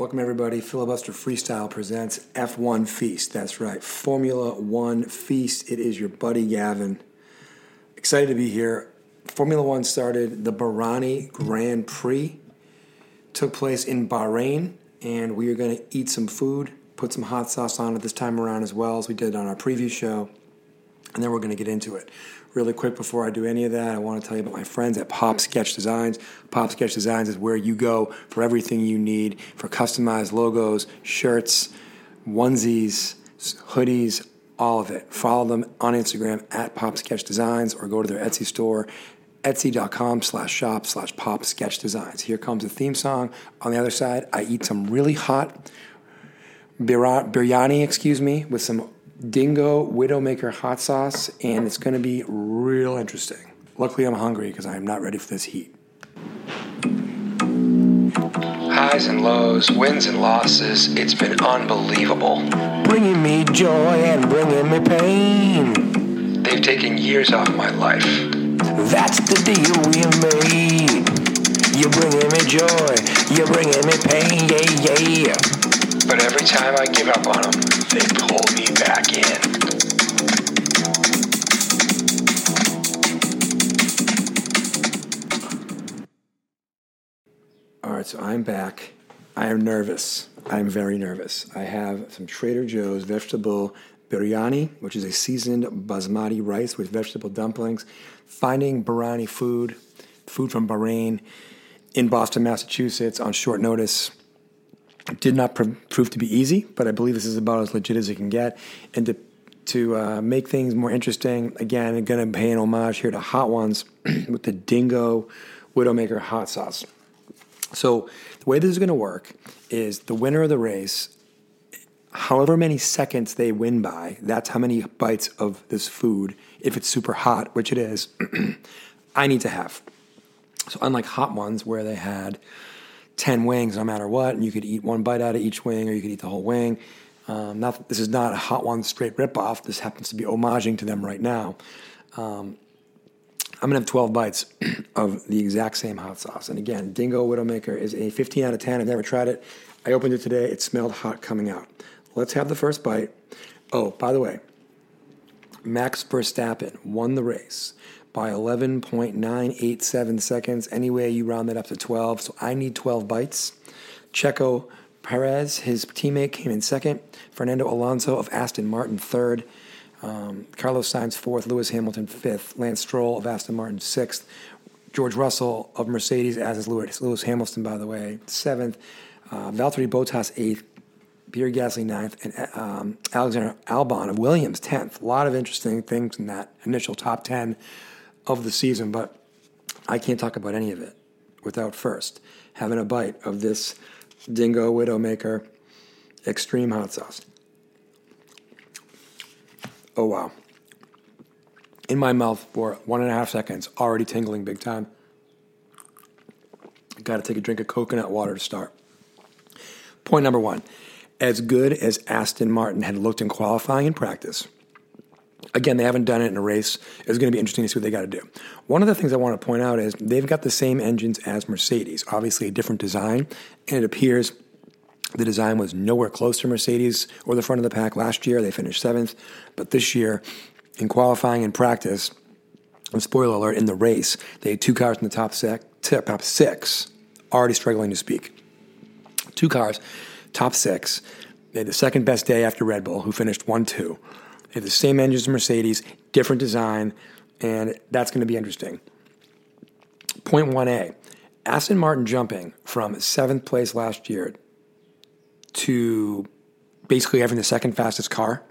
Welcome, everybody. Filibuster Freestyle presents F1 Feast. That's right, Formula One Feast. It is your buddy Gavin. Excited to be here. Formula One started the Bahraini Grand Prix, took place in Bahrain, and we are going to eat some food, put some hot sauce on it this time around as well as we did on our preview show, and then we're going to get into it. Really quick before I do any of that, I want to tell you about my friends at Pop Sketch Designs. Pop Sketch Designs is where you go for everything you need for customized logos, shirts, onesies, hoodies, all of it. Follow them on Instagram at Pop Sketch Designs or go to their Etsy store, etsy.com slash shop slash pop sketch designs. Here comes the theme song. On the other side, I eat some really hot biryani, excuse me, with some Dingo Widowmaker hot sauce, and it's going to be real interesting. Luckily, I'm hungry because I am not ready for this heat. Highs and lows, wins and losses, it's been unbelievable. Bringing me joy and bringing me pain. They've taken years off my life. That's the deal we have made. You're bringing me joy, you're bringing me pain, yeah, yeah. But every time I give up on them, they pull me back in. All right, so I'm back. I am nervous. I'm very nervous. I have some Trader Joe's vegetable biryani, which is a seasoned basmati rice with vegetable dumplings. Finding Bahraini food, food from Bahrain in Boston, Massachusetts on short notice did not pr- prove to be easy, but I believe this is about as legit as it can get. And to to uh, make things more interesting, again, I'm going to pay an homage here to Hot Ones with the Dingo Widowmaker hot sauce. So the way this is going to work is the winner of the race, however many seconds they win by, that's how many bites of this food, if it's super hot, which it is, I need to have. So unlike Hot Ones, where they had 10 wings no matter what, and you could eat one bite out of each wing or you could eat the whole wing. Um, not, this is not a Hot One straight ripoff. This happens to be homaging to them right now. Um, I'm to have 12 bites of the exact same hot sauce. And again, Dingo Widowmaker is a 15 out of 10. I've never tried it. I opened it today. It smelled hot coming out. Let's have the first bite. Oh, by the way, Max Verstappen won the race by 11.987 seconds. Anyway, you round that up to 12. So I need 12 bites. Checo Perez, his teammate, came in second. Fernando Alonso of Aston Martin, third. Um, Carlos Sainz, fourth. Lewis Hamilton, fifth. Lance Stroll of Aston Martin, sixth. George Russell of Mercedes, as is Lewis, Lewis Hamilton, by the way, seventh. Uh, Valtteri Bottas, eighth. Pierre Gasly, ninth. And um, Alexander Albon of Williams, tenth. A lot of interesting things in that initial top 10 of the season, but I can't talk about any of it without first having a bite of this Dingo Widowmaker Extreme Hot Sauce. Oh, wow. In my mouth for one and a half seconds, already tingling big time. Got to take a drink of coconut water to start. Point number one as good as Aston Martin had looked in qualifying and practice, Again, they haven't done it in a race. It's going to be interesting to see what they got to do. One of the things I want to point out is they've got the same engines as Mercedes, obviously a different design, and it appears the design was nowhere close to Mercedes or the front of the pack last year. They finished seventh, but this year, in qualifying and practice, and spoiler alert, in the race, they had two cars in the top six, top six already struggling to speak. Two cars, top six. They had the second best day after Red Bull, who finished 1 2. They have the same engines as Mercedes, different design, and that's going to be interesting. Point 1A Aston Martin jumping from seventh place last year to basically having the second fastest car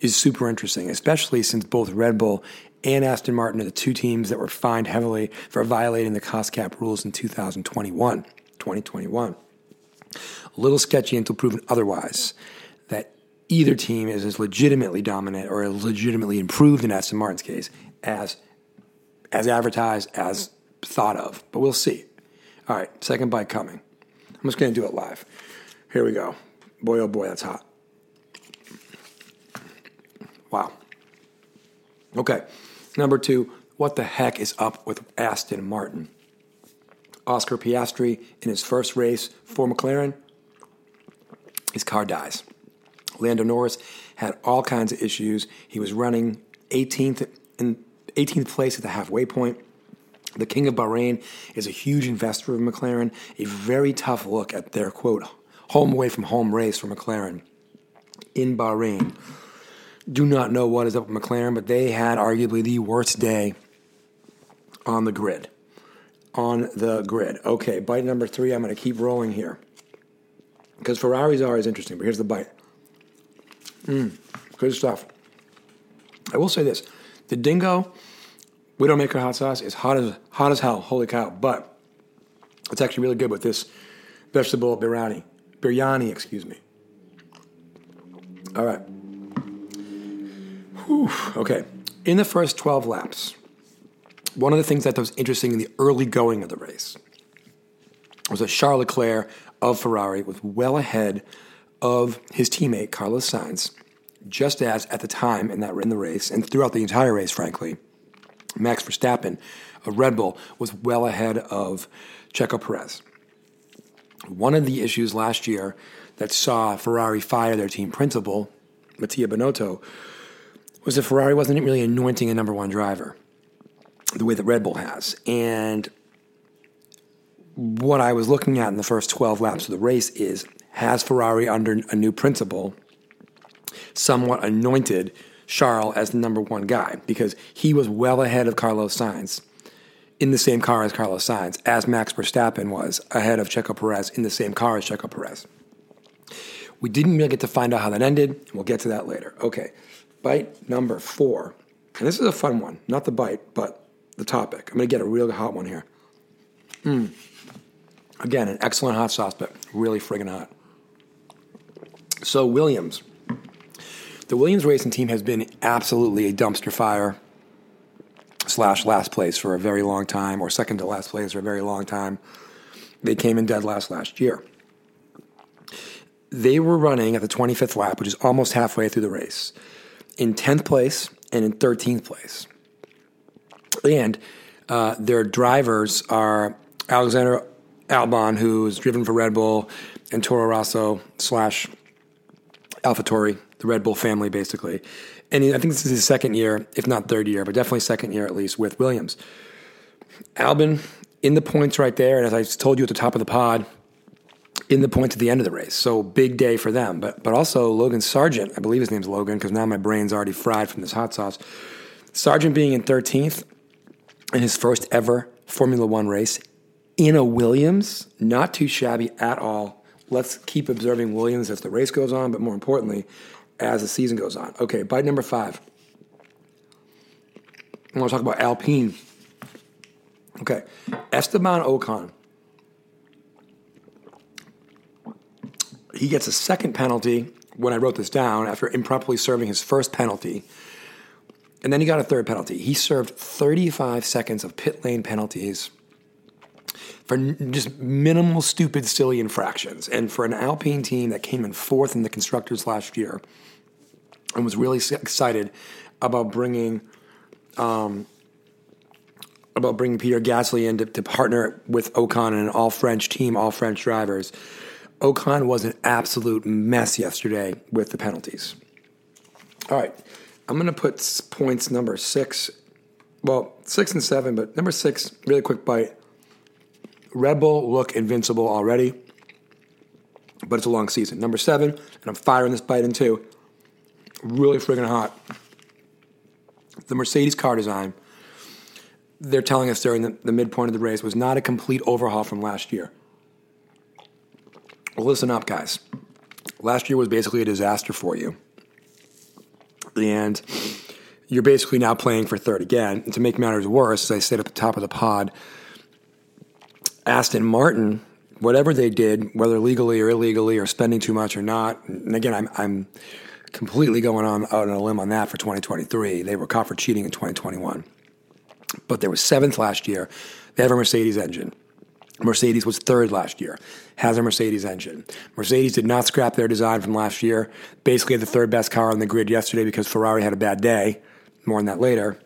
is super interesting, especially since both Red Bull and Aston Martin are the two teams that were fined heavily for violating the cost cap rules in 2021. 2021. A little sketchy until proven otherwise either team is as legitimately dominant or legitimately improved in Aston Martin's case as as advertised, as thought of. But we'll see. All right, second bite coming. I'm just going to do it live. Here we go. Boy, oh boy, that's hot. Wow. Okay, number two, what the heck is up with Aston Martin? Oscar Piastri in his first race for McLaren his car dies. Lando Norris had all kinds of issues. He was running 18th in 18th place at the halfway point. The King of Bahrain is a huge investor of McLaren. A very tough look at their quote home away from home race for McLaren in Bahrain. Do not know what is up with McLaren, but they had arguably the worst day on the grid. On the grid. Okay, bite number three. I'm going to keep rolling here because Ferraris are always interesting. But here's the bite. Mmm, good stuff. I will say this: the Dingo Widowmaker hot sauce is hot as hot as hell. Holy cow! But it's actually really good with this vegetable biryani. Biryani, excuse me. All right. Whew, okay. In the first 12 laps, one of the things that was interesting in the early going of the race was that Charles Leclerc of Ferrari was well ahead of his teammate Carlos Sainz, just as at the time in that in the race and throughout the entire race, frankly, Max Verstappen of Red Bull was well ahead of Checo Perez. One of the issues last year that saw Ferrari fire their team principal, Mattia Binotto, was that Ferrari wasn't really anointing a number one driver the way that Red Bull has. And what I was looking at in the first 12 laps of the race is has Ferrari under a new principal somewhat anointed Charles as the number one guy because he was well ahead of Carlos Sainz in the same car as Carlos Sainz, as Max Verstappen was ahead of Checo Perez in the same car as Checo Perez. We didn't really get to find out how that ended. We'll get to that later. Okay, bite number four. And this is a fun one, not the bite, but the topic. I'm to get a real hot one here. Mm. Again, an excellent hot sauce, but really friggin' hot. So, Williams. The Williams racing team has been absolutely a dumpster fire slash last place for a very long time, or second to last place for a very long time. They came in dead last last year. They were running at the 25th lap, which is almost halfway through the race, in 10th place and in 13th place. And uh, their drivers are Alexander Albon, who is driven for Red Bull, and Toro Rosso slash AlphaTauri, the Red Bull family, basically. And I think this is his second year, if not third year, but definitely second year at least with Williams. Albon in the points right there, and as I told you at the top of the pod, in the points at the end of the race. So big day for them. But but also Logan Sargeant, I believe his name's Logan, because now my brain's already fried from this hot sauce. Sargeant being in 13th in his first ever Formula One race in a Williams, not too shabby at all. Let's keep observing Williams as the race goes on, but more importantly, as the season goes on. Okay, bite number five. I want to talk about Alpine. Okay, Esteban Ocon. He gets a second penalty when I wrote this down after improperly serving his first penalty. And then he got a third penalty. He served 35 seconds of pit lane penalties for just minimal, stupid, silly infractions. And for an Alpine team that came in fourth in the constructors last year and was really excited about bringing um, about bringing Pierre Gasly in to, to partner with Ocon and an all French team, all French drivers. Ocon was an absolute mess yesterday with the penalties. All right, I'm going to put points number six, well, six and seven, but number six, really quick bite. Red Bull look invincible already, but it's a long season. Number seven, and I'm firing this bite in two. Really friggin' hot. The Mercedes car design, they're telling us during the, the midpoint of the race, was not a complete overhaul from last year. Well, listen up, guys. Last year was basically a disaster for you. And you're basically now playing for third again. And to make matters worse, as I said at the top of the pod, Aston Martin, whatever they did, whether legally or illegally or spending too much or not, and again, I'm, I'm completely going on out on a limb on that for 2023. They were caught for cheating in 2021. But they were seventh last year. They have a Mercedes engine. Mercedes was third last year, has a Mercedes engine. Mercedes did not scrap their design from last year. Basically, the third best car on the grid yesterday because Ferrari had a bad day. More on that later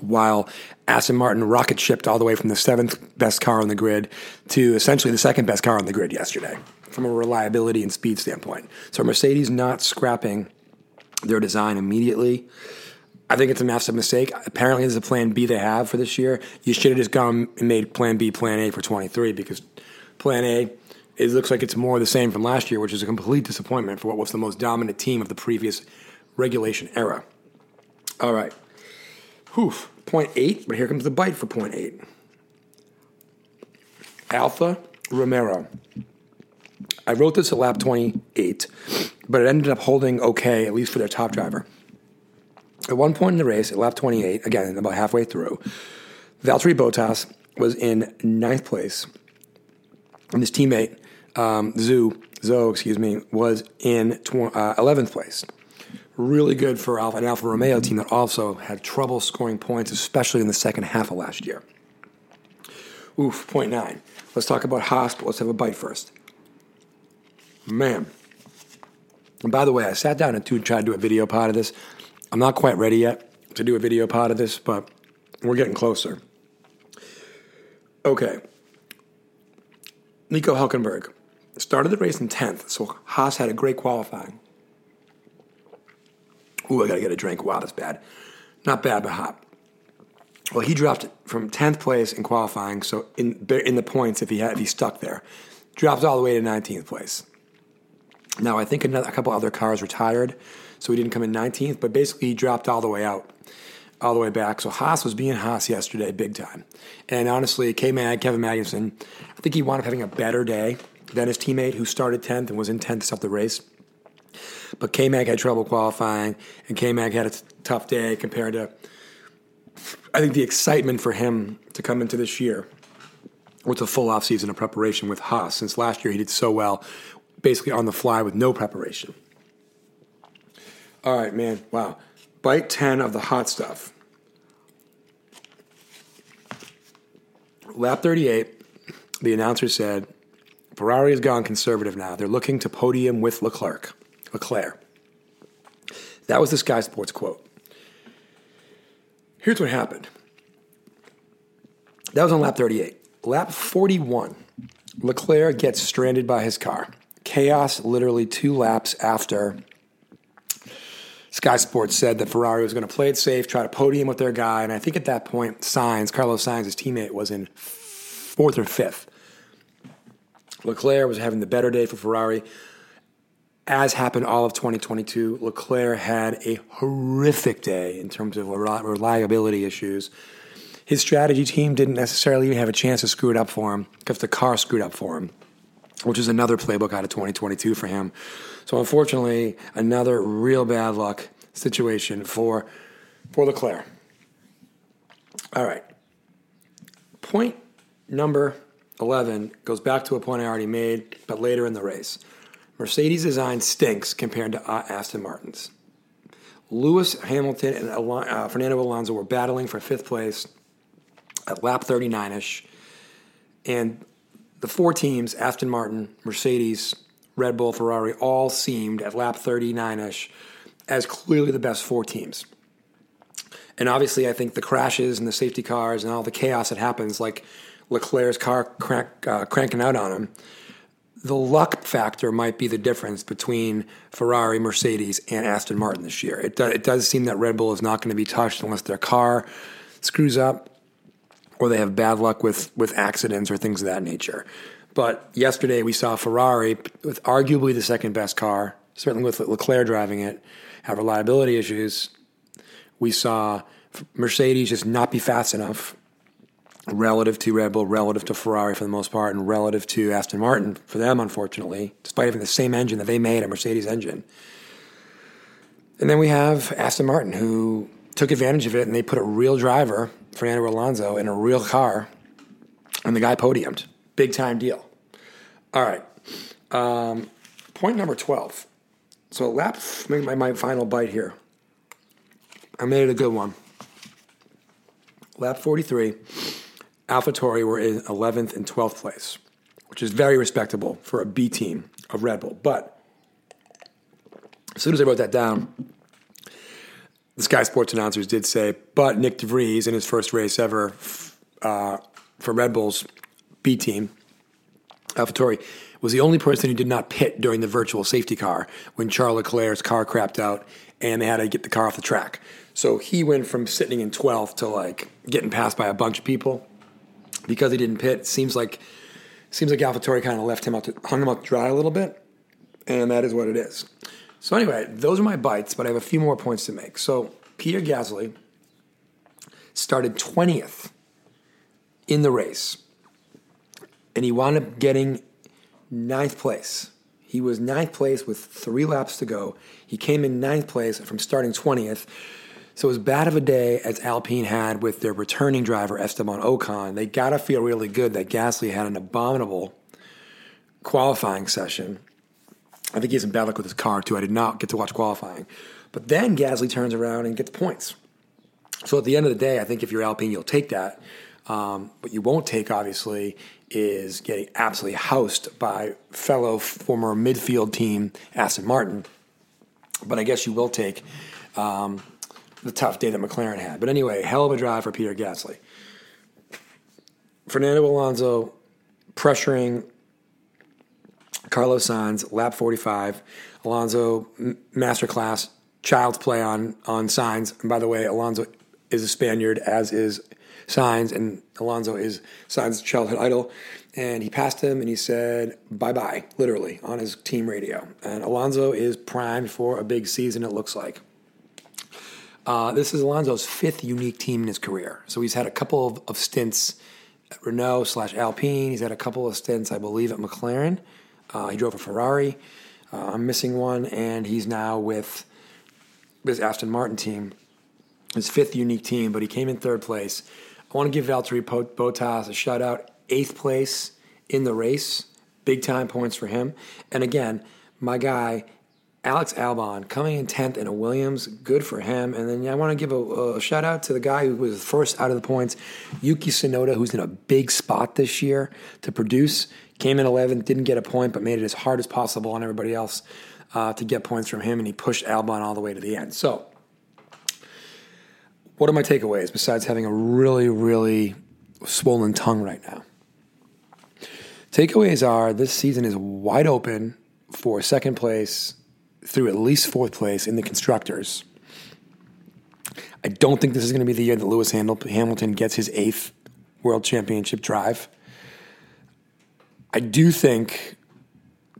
while Aston Martin rocket shipped all the way from the seventh best car on the grid to essentially the second best car on the grid yesterday. from a reliability and speed standpoint. So Mercedes not scrapping their design immediately. I think it's a massive mistake. Apparently, there's a plan B they have for this year. You should have just gone and made plan B, plan A for 23 because plan A, it looks like it's more the same from last year, which is a complete disappointment for what was the most dominant team of the previous regulation era. All right. Point eight, but here comes the bite for point eight. Alfa Romeo. I wrote this at lap 28, but it ended up holding okay, at least for their top driver. At one point in the race, at lap 28, again, about halfway through, Valtteri Bottas was in ninth place, and his teammate, um, Zhou, Zoe, excuse me, was in tw- uh, 11th place. Really good for an Alfa Romeo team that also had trouble scoring points, especially in the second half of last year. Oof, point nine. Let's talk about Haas, but let's have a bite first. Man. And by the way, I sat down and tried to do a video part of this. I'm not quite ready yet to do a video part of this, but we're getting closer. Okay. Nico Hulkenberg started the race in 10th, so Haas had a great qualifying. Ooh, I gotta get a drink. Wow, that's bad. Not bad, but hot. Well, he dropped from 10th place in qualifying, so in in the points if he had if he stuck there, dropped all the way to 19th place. Now I think another, a couple other cars retired, so he didn't come in 19th, but basically he dropped all the way out, all the way back. So Haas was being Haas yesterday, big time. And honestly, K Mag, Kevin Magnussen, I think he wound up having a better day than his teammate who started 10th and was in 10th to start the race. But K Mag had trouble qualifying, and K Mag had a t- tough day compared to, I think, the excitement for him to come into this year with a full off season of preparation with Haas. Since last year he did so well, basically on the fly with no preparation. All right, man. Wow. Bite 10 of the hot stuff. Lap 38, the announcer said, Ferrari has gone conservative now. They're looking to podium with Leclerc. Leclerc. That was the Sky Sports quote. Here's what happened. That was on lap 38. Lap 41, Leclerc gets stranded by his car. Chaos literally two laps after Sky Sports said that Ferrari was going to play it safe, try to podium with their guy. And I think at that point, Sainz, Carlos Sainz, his teammate, was in fourth or fifth. Leclerc was having the better day for Ferrari. As happened all of 2022, Leclerc had a horrific day in terms of reliability issues. His strategy team didn't necessarily even have a chance to screw it up for him because the car screwed up for him, which is another playbook out of 2022 for him. So unfortunately, another real bad luck situation for for Leclerc. All right. Point number 11 goes back to a point I already made, but later in the race. Mercedes design stinks compared to uh, Aston Martin's. Lewis Hamilton and uh, Fernando Alonso were battling for fifth place at lap 39 ish. And the four teams, Aston Martin, Mercedes, Red Bull, Ferrari, all seemed at lap 39 ish as clearly the best four teams. And obviously, I think the crashes and the safety cars and all the chaos that happens, like Leclerc's car crank, uh, cranking out on him, the luck factor might be the difference between Ferrari, Mercedes, and Aston Martin this year. It, do, it does seem that Red Bull is not going to be touched unless their car screws up or they have bad luck with, with accidents or things of that nature. But yesterday we saw Ferrari with arguably the second best car, certainly with Leclerc driving it, have reliability issues. We saw Mercedes just not be fast enough relative to Red Bull, relative to Ferrari for the most part, and relative to Aston Martin for them, unfortunately, despite having the same engine that they made, a Mercedes engine. And then we have Aston Martin, who took advantage of it and they put a real driver Fernando Alonso in a real car, and the guy podiumed. Big time deal. All right. Um, point number 12. So, lap, my, my final bite here. I made it a good one. Lap 43, AlphaTauri were in 11th and 12th place, which is very respectable for a B team of Red Bull. But as soon as I wrote that down, the Sky Sports announcers did say, but Nick de Vries in his first race ever uh, for Red Bull's B team, AlphaTauri, was the only person who did not pit during the virtual safety car when Charles Leclerc's car crapped out and they had to get the car off the track. So he went from sitting in 12th to like getting passed by a bunch of people because he didn't pit. Seems like seems like AlphaTauri kind of left him out to, hung him out to dry a little bit, and that is what it is. So anyway, those are my bites, but I have a few more points to make. So Pierre Gasly started 20th in the race, and he wound up getting ninth place. He was ninth place with three laps to go. He came in ninth place from starting 20th. So as bad of a day as Alpine had with their returning driver Esteban Ocon, they got to feel really good that Gasly had an abominable qualifying session. I think he has some bad luck with his car too. I did not get to watch qualifying, but then Gasly turns around and gets points. So at the end of the day, I think if you're Alpine, you'll take that. Um, what you won't take, obviously, is getting absolutely housed by fellow former midfield team Aston Martin. But I guess you will take um, the tough day that McLaren had. But anyway, hell of a drive for Pierre Gasly. Fernando Alonso pressuring Carlos Sainz, lap 45. Alonso masterclass, child's play on on Sainz. And by the way, Alonso is a Spaniard, as is Sainz, and Alonso is Sainz's childhood idol. And he passed him and he said, bye bye, literally, on his team radio. And Alonso is primed for a big season, it looks like. Uh, this is Alonso's fifth unique team in his career. So he's had a couple of, of stints at Renault slash Alpine. He's had a couple of stints, I believe, at McLaren. Uh, he drove a Ferrari. Uh, I'm missing one, and he's now with this Aston Martin team, his fifth unique team, but he came in third place. I want to give Valtteri Bottas a shout out. Eighth place in the race, big time points for him. And again, my guy Alex Albon coming in 10th in a Williams, good for him. And then I want to give a, a, shout out to the guy who was first out of the points, Yuki Tsunoda, who's in a big spot this year to produce. Came in 11th, didn't get a point, but made it as hard as possible on everybody else uh, to get points from him, and he pushed Albon all the way to the end. So, what are my takeaways besides having a really, really swollen tongue right now? Takeaways are this season is wide open for second place through at least fourth place in the constructors. I don't think this is going to be the year that Lewis Hamilton gets his eighth world championship drive. I do think,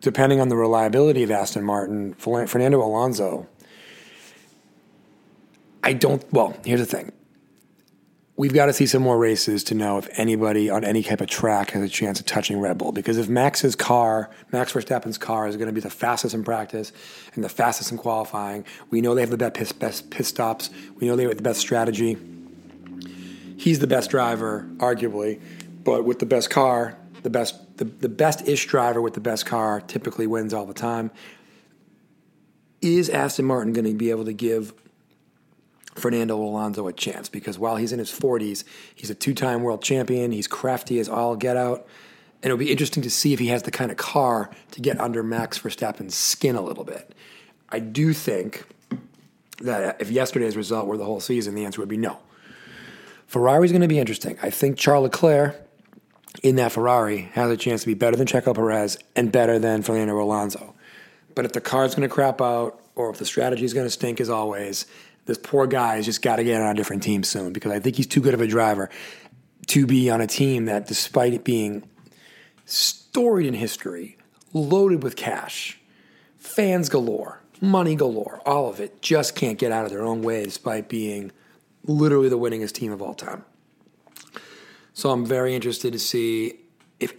depending on the reliability of Aston Martin, Fernando Alonso, I don't. Well, here's the thing we've got to see some more races to know if anybody on any type of track has a chance of touching Red Bull. Because if Max's car, Max Verstappen's car, is going to be the fastest in practice and the fastest in qualifying, we know they have the best, best pit stops. We know they have the best strategy. He's the best driver, arguably, but with the best car, the best the, the best ish driver with the best car typically wins all the time. Is Aston Martin going to be able to give Fernando Alonso a chance because while he's in his 40s, he's a two time world champion. He's crafty as all get out. And it'll be interesting to see if he has the kind of car to get under Max Verstappen's skin a little bit. I do think that if yesterday's result were the whole season, the answer would be no. Ferrari's going to be interesting. I think Charles Leclerc in that Ferrari has a chance to be better than Checo Perez and better than Fernando Alonso. But if the car's going to crap out or if the strategy is going to stink as always, this poor guy has just got to get on a different team soon because I think he's too good of a driver to be on a team that, despite it being storied in history, loaded with cash, fans galore, money galore, all of it, just can't get out of their own way despite being literally the winningest team of all time. So I'm very interested to see if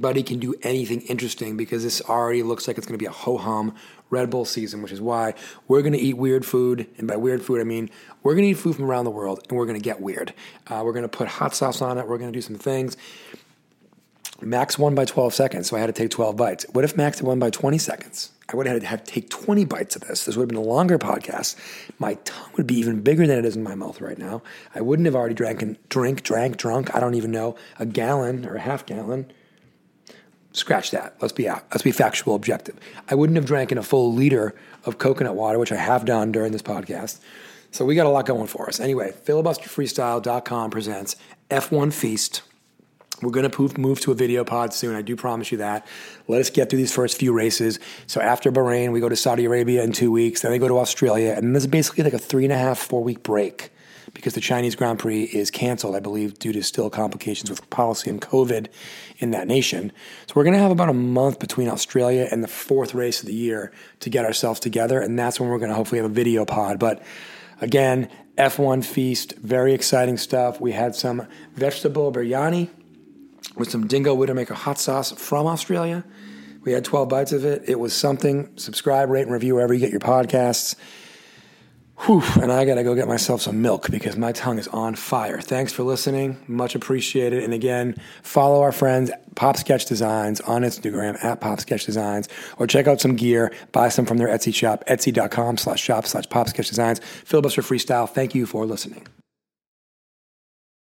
buddy can do anything interesting because this already looks like it's going to be a ho hum Red Bull season, which is why we're going to eat weird food. And by weird food, I mean we're going to eat food from around the world and we're going to get weird. Uh, we're going to put hot sauce on it. We're going to do some things. Max won by 12 seconds, so I had to take 12 bites. What if Max had won by 20 seconds? I would have had to have take 20 bites of this. This would have been a longer podcast. My tongue would be even bigger than it is in my mouth right now. I wouldn't have already drank and drink, drank, drunk, I don't even know, a gallon or a half gallon. Scratch that. Let's be out. Let's be factual, objective. I wouldn't have drank in a full liter of coconut water, which I have done during this podcast. So we got a lot going for us. Anyway, filibusterfreestyle.com presents F1 Feast. We're going to move to a video pod soon. I do promise you that. Let us get through these first few races. So after Bahrain, we go to Saudi Arabia in two weeks. Then they go to Australia. And this is basically like a three and a half, four week break because the Chinese Grand Prix is canceled, I believe, due to still complications with policy and COVID in that nation. So we're going to have about a month between Australia and the fourth race of the year to get ourselves together. And that's when we're going to hopefully have a video pod. But again, F1 Feast, very exciting stuff. We had some vegetable biryani with some Dingo Widowmaker hot sauce from Australia. We had 12 bites of it. It was something. Subscribe, rate, and review wherever you get your podcasts. Whew, and I gotta go get myself some milk because my tongue is on fire. Thanks for listening. Much appreciated. And again, follow our friends Pop Sketch Designs on Instagram at Pop Sketch Designs or check out some gear. Buy some from their Etsy shop, etsy.com slash shop slash Pop Sketch Designs. Filibuster Freestyle. Thank you for listening.